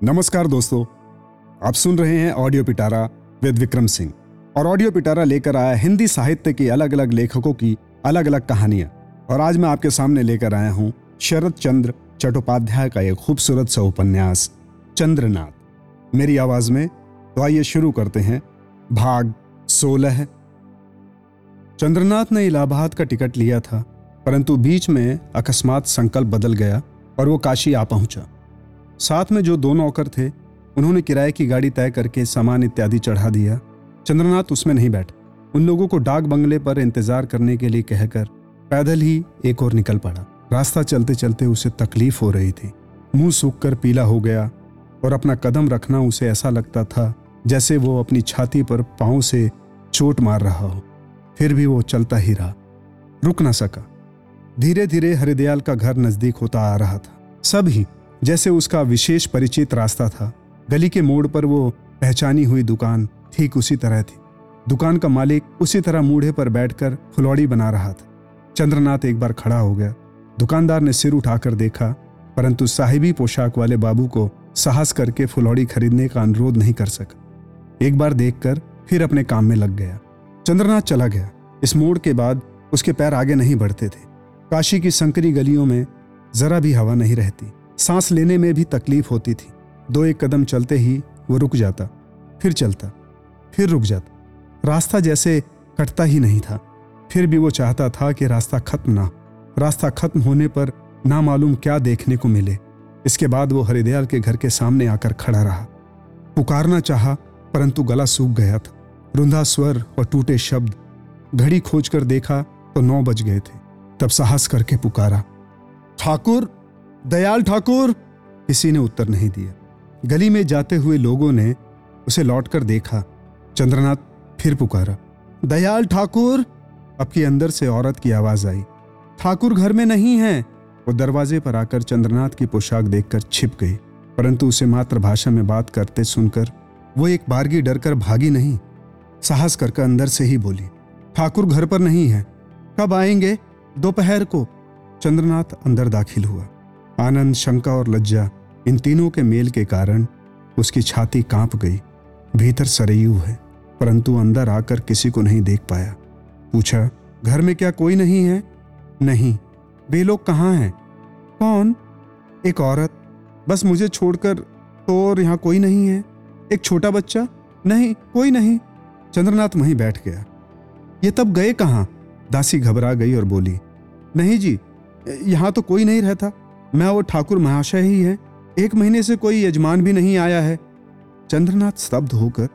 नमस्कार दोस्तों, आप सुन रहे हैं ऑडियो पिटारा विद विक्रम सिंह और ऑडियो पिटारा लेकर आया हिंदी साहित्य के अलग अलग लेखकों की अलग अलग कहानियाँ। और आज मैं आपके सामने लेकर आया हूँ शरद चंद्र चट्टोपाध्याय का एक खूबसूरत सा उपन्यास, चंद्रनाथ। मेरी आवाज़ में तो आइए शुरू करते हैं। भाग सोलह। चंद्रनाथ ने इलाहाबाद का टिकट लिया था, परंतु बीच में अकस्मात संकल्प बदल गया और वो काशी आ पहुँचा। साथ में जो दो नौकर थे, उन्होंने किराए की गाड़ी तय करके सामान इत्यादि चढ़ा दिया। चंद्रनाथ उसमें नहीं बैठे। उन लोगों को डाक बंगले पर इंतज़ार करने के लिए कहकर पैदल ही एक और निकल पड़ा। रास्ता चलते चलते उसे तकलीफ़ हो रही थी। मुँह सूख कर पीला हो गया और अपना कदम रखना उसे ऐसा लगता था जैसे वो अपनी छाती पर पाँव से चोट मार रहा हो। फिर भी वो चलता ही रहा। रुक ना सका। धीरे धीरे हरिदयाल का घर नज़दीक होता आ रहा था। सब ही जैसे उसका विशेष परिचित रास्ता था। गली के मोड़ पर वो पहचानी हुई दुकान ठीक उसी तरह थी। दुकान का मालिक उसी तरह मूढ़े पर बैठकर फुलौड़ी बना रहा था। चंद्रनाथ एक बार खड़ा हो गया। दुकानदार ने सिर उठाकर देखा, परंतु साहिबी पोशाक वाले बाबू को साहस करके फुलौड़ी खरीदने का अनुरोध नहीं कर सका। एक बार देखकर फिर अपने काम में लग गया। चंद्रनाथ चला गया। इस मोड़ के बाद उसके पैर आगे नहीं बढ़ते थे। काशी की संकरी गलियों में जरा भी हवा नहीं रहती। सांस लेने में भी तकलीफ़ होती थी। दो एक कदम चलते ही वो रुक जाता, फिर चलता, फिर रुक जाता। रास्ता जैसे कटता ही नहीं था। फिर भी वो चाहता था कि रास्ता खत्म ना रास्ता खत्म होने पर ना मालूम क्या देखने को मिले। इसके बाद वो हरिदयाल के घर के सामने आकर खड़ा रहा। पुकारना चाहा, परंतु गला सूख गया था। रुंधा स्वर और टूटे शब्द। घड़ी खोजकर देखा तो नौ बज गए थे। तब साहस करके पुकारा, ठाकुर दयाल ठाकुर। किसी ने उत्तर नहीं दिया। गली में जाते हुए लोगों ने उसे लौटकर देखा। चंद्रनाथ फिर पुकारा, दयाल ठाकुर! अब की अंदर से औरत की आवाज़ आई। ठाकुर घर में नहीं है। वो दरवाजे पर आकर चंद्रनाथ की पोशाक देखकर छिप गई। परंतु उसे मातृभाषा में बात करते सुनकर वो एक बारगी डरकर भागी नहीं। साहस करके अंदर से ही बोली, ठाकुर घर पर नहीं है। कब आएँगे? दोपहर को। चंद्रनाथ अंदर दाखिल हुआ। आनंद, शंका और लज्जा इन तीनों के मेल के कारण उसकी छाती काँप गई, भीतर सरयू है, परंतु अंदर आकर किसी को नहीं देख पाया। पूछा, घर में क्या कोई नहीं है? नहीं। वे लोग कहाँ हैं? कौन? एक औरत। बस मुझे छोड़कर तो और यहाँ कोई नहीं है। एक छोटा बच्चा? नहीं, कोई नहीं। चंद्रनाथ वहीं बैठ गया। ये तब गए कहाँ? दासी घबरा गई और बोली, नहीं जी, यहाँ तो कोई नहीं रहता। मैं वो ठाकुर महाशय ही है। एक महीने से कोई यजमान भी नहीं आया है। चंद्रनाथ स्तब्ध होकर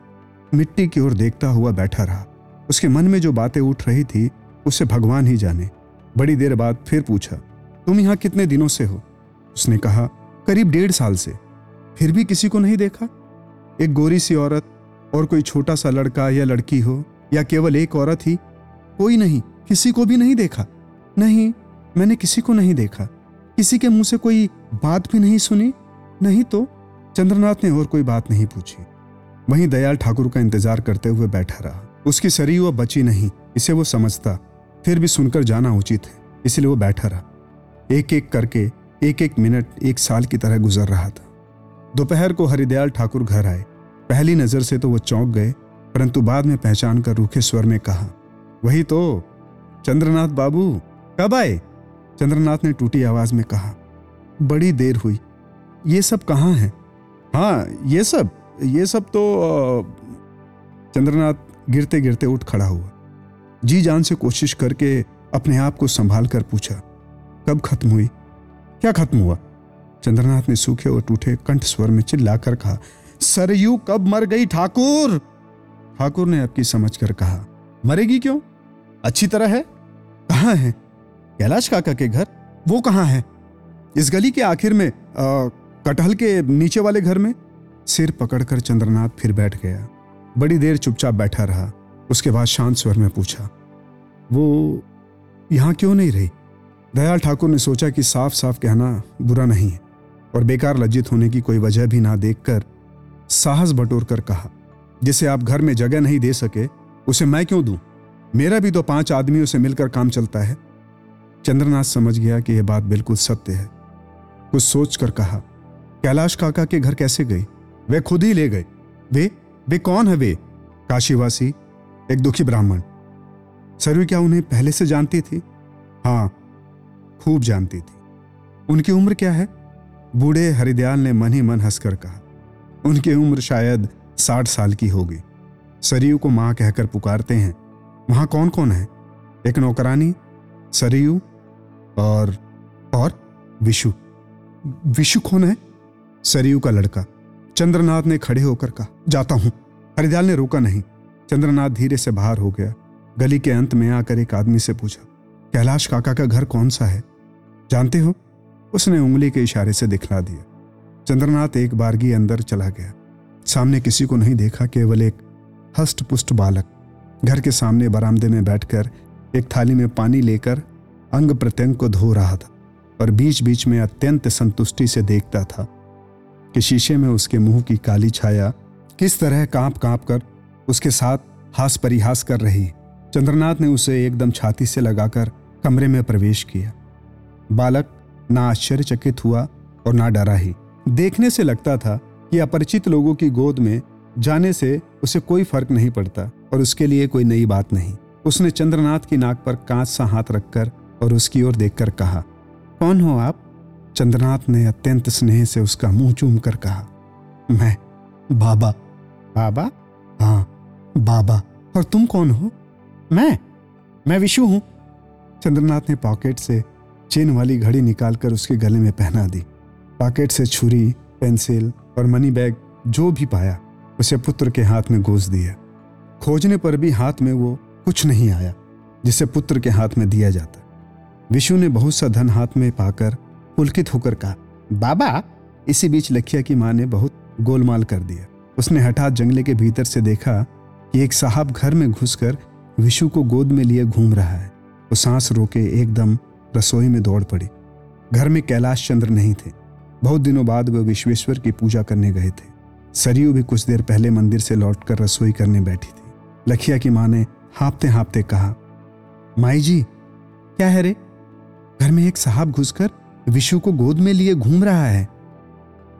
मिट्टी की ओर देखता हुआ बैठा रहा। उसके मन में जो बातें उठ रही थी, उसे भगवान ही जाने। बड़ी देर बाद फिर पूछा, तुम यहाँ कितने दिनों से हो? उसने कहा, करीब डेढ़ साल से। फिर भी किसी को नहीं देखा? एक गोरी सी औरत और कोई छोटा सा लड़का या लड़की हो, या केवल एक औरत ही? कोई नहीं, किसी को भी नहीं देखा। नहीं, मैंने किसी को नहीं देखा। किसी के मुँह से कोई बात भी नहीं सुनी? नहीं तो चंद्रनाथ ने और कोई बात नहीं पूछी। वहीं दयाल ठाकुर का इंतज़ार करते हुए बैठा रहा। उसकी शरीर वह बची नहीं, इसे वो समझता, फिर भी सुनकर जाना उचित है, इसलिए वो बैठा रहा। एक एक करके एक एक मिनट, एक साल की तरह गुजर रहा था। दोपहर को हरिदयाल ठाकुर घर आए। पहली नज़र से तो वो चौंक गए, परंतु बाद में पहचान कर रूखे स्वर में कहा, वही तो चंद्रनाथ बाबू, कब आए? चंद्रनाथ ने टूटी आवाज़ में कहा, बड़ी देर हुई। ये सब कहाँ है? हाँ ये सब ये सब तो चंद्रनाथ गिरते गिरते उठ खड़ा हुआ। जी जान से कोशिश करके अपने आप को संभाल कर पूछा, कब खत्म हुई? क्या खत्म हुआ? चंद्रनाथ ने सूखे और टूटे कंठ स्वर में चिल्लाकर कहा, सरयू कब मर गई ठाकुर? ठाकुर ने आपकी समझ कर कहा, मरेगी क्यों? अच्छी तरह है? कहाँ है? कैलाश काका के घर? वो कहाँ है? इस गली के आखिर में कटहल के नीचे वाले घर में? सिर पकड़कर चंद्रनाथ फिर बैठ गया। बड़ी देर चुपचाप बैठा रहा। उसके बाद शांत स्वर में पूछा, वो यहाँ क्यों नहीं रही? दयाल ठाकुर ने सोचा कि साफ़ साफ़ कहना बुरा नहीं है और बेकार लज्जित होने की कोई वजह भी ना देखकर साहस बटोर कर कहा, जिसे आप घर में जगह नहीं दे सके, उसे मैं क्यों दूँ? मेरा भी तो पाँच आदमियों से मिलकर काम चलता है। चंद्रनाथ समझ गया कि यह बात बिल्कुल सत्य है। कुछ सोच कर कहा, कैलाश काका के घर कैसे गई वे खुद ही ले गए। वे वे कौन है वे? काशीवासी, एक दुखी ब्राह्मण। सरयू क्या उन्हें पहले से जानती थी? हाँ खूब जानती थी। उनकी उम्र क्या है? बूढ़े हरिदयाल ने मन ही मन हंसकर कहा, उनकी उम्र शायद साठ साल की होगी। सरयू को माँ कहकर पुकारते हैं। वहाँ कौन कौन है? एक नौकरानी, सरयू और और विशु। विशु कौन है? सरयू का लड़का। चंद्रनाथ ने खड़े होकर कहा, जाता हूँ। हरिदयाल ने रोका नहीं। चंद्रनाथ धीरे से बाहर हो गया। गली के अंत में आकर एक आदमी से पूछा, कैलाश काका का घर कौन सा है? जानते हो? उसने उंगली के इशारे से दिखला दिया। चंद्रनाथ एक बारगी अंदर चला गया। सामने किसी को नहीं देखा, केवल एक हस्ट पुष्ट बालक। घर के सामने बरामदे में बैठकर एक थाली में पानी लेकर अंग प्रत्यंग को धो रहा था और बीच बीच में अत्यंत संतुष्टि से देखता था कि शीशे में उसके मुँह की काली छाया किस तरह काँप काँप कर उसके साथ हास परिहास कर रही। चंद्रनाथ ने उसे एकदम छाती से लगाकर कमरे में प्रवेश किया। बालक ना आश्चर्यचकित हुआ और ना डरा ही। देखने से लगता था कि अपरिचित लोगों की गोद में जाने से उसे कोई फ़र्क नहीं पड़ता और उसके लिए कोई नई बात नहीं। उसने चंद्रनाथ की नाक पर कांच सा हाथ रखकर और उसकी ओर देखकर कहा, कौन हो आप? चंद्रनाथ ने अत्यंत स्नेह से उसका मुँह चूम कर कहा, मैं, बाबा। बाबा? हाँ बाबा। और तुम कौन हो? मैं मैं विशु हूँ। चंद्रनाथ ने पॉकेट से चेन वाली घड़ी निकालकर उसके गले में पहना दी। पॉकेट से छुरी, पेंसिल और मनी बैग जो भी पाया, उसे पुत्र के हाथ में गोज दिया। खोजने पर भी हाथ में वो कुछ नहीं आया, जिसे पुत्र के हाथ में दिया जाता। विशु ने बहुत सा धन हाथ में पाकर पुलकित होकर कहा, बाबा, इसी बीच लखिया की माँ ने बहुत गोलमाल कर दिया। उसने हठात जंगले के भीतर से देखा कि एक साहब घर में घुसकर विशु को गोद में लिए घूम रहा है। वो सांस रोके एकदम रसोई में दौड़ पड़ी। घर में कैलाश चंद्र नहीं थे। बहुत दिनों बाद वह विश्वेश्वर की पूजा करने गए थे। सरयू भी कुछ देर पहले मंदिर से लौटकर रसोई करने बैठी थी। लखिया की माँ ने हाँपते हाँपते कहा, माई जी, क्या है रे? घर में एक साहब घुसकर विशु को गोद में लिए घूम रहा है।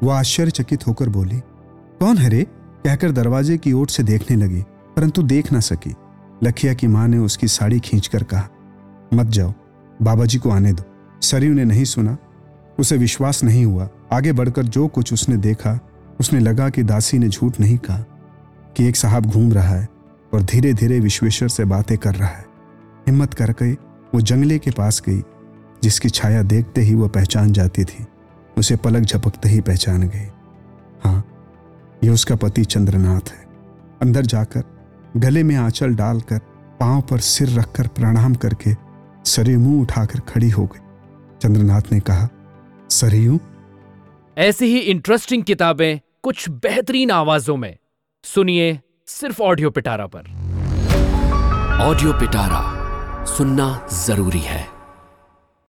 वो आश्चर्यचकित होकर बोली, कौन है रे? कहकर दरवाजे की ओर से देखने लगी, परंतु देख ना सकी। लखिया की माँ ने उसकी साड़ी खींचकर कहा, मत जाओ बाबा जी को आने दो। सरयू ने नहीं सुना, उसे विश्वास नहीं हुआ। आगे बढ़कर जो कुछ उसने देखा, उसने लगा कि दासी ने झूठ नहीं कहा, कि एक साहब घूम रहा है और धीरे धीरे विश्वेश्वर से बातें कर रहा है। हिम्मत करके वो जंगले के पास गई जिसकी छाया देखते ही वो पहचान जाती थी। उसे पलक झपकते ही पहचान गई। हाँ ये उसका पति चंद्रनाथ है। अंदर जाकर गले में आंचल डालकर पाँव पर सिर रखकर प्रणाम करके सरयू मुँह उठाकर खड़ी हो गई। चंद्रनाथ ने कहा सरयू ऐसी ही इंटरेस्टिंग किताबें कुछ बेहतरीन आवाजों में। सुनिए सिर्फ़ ऑडियो पिटारा पर। ऑडियो पिटारा सुनना ज़रूरी है।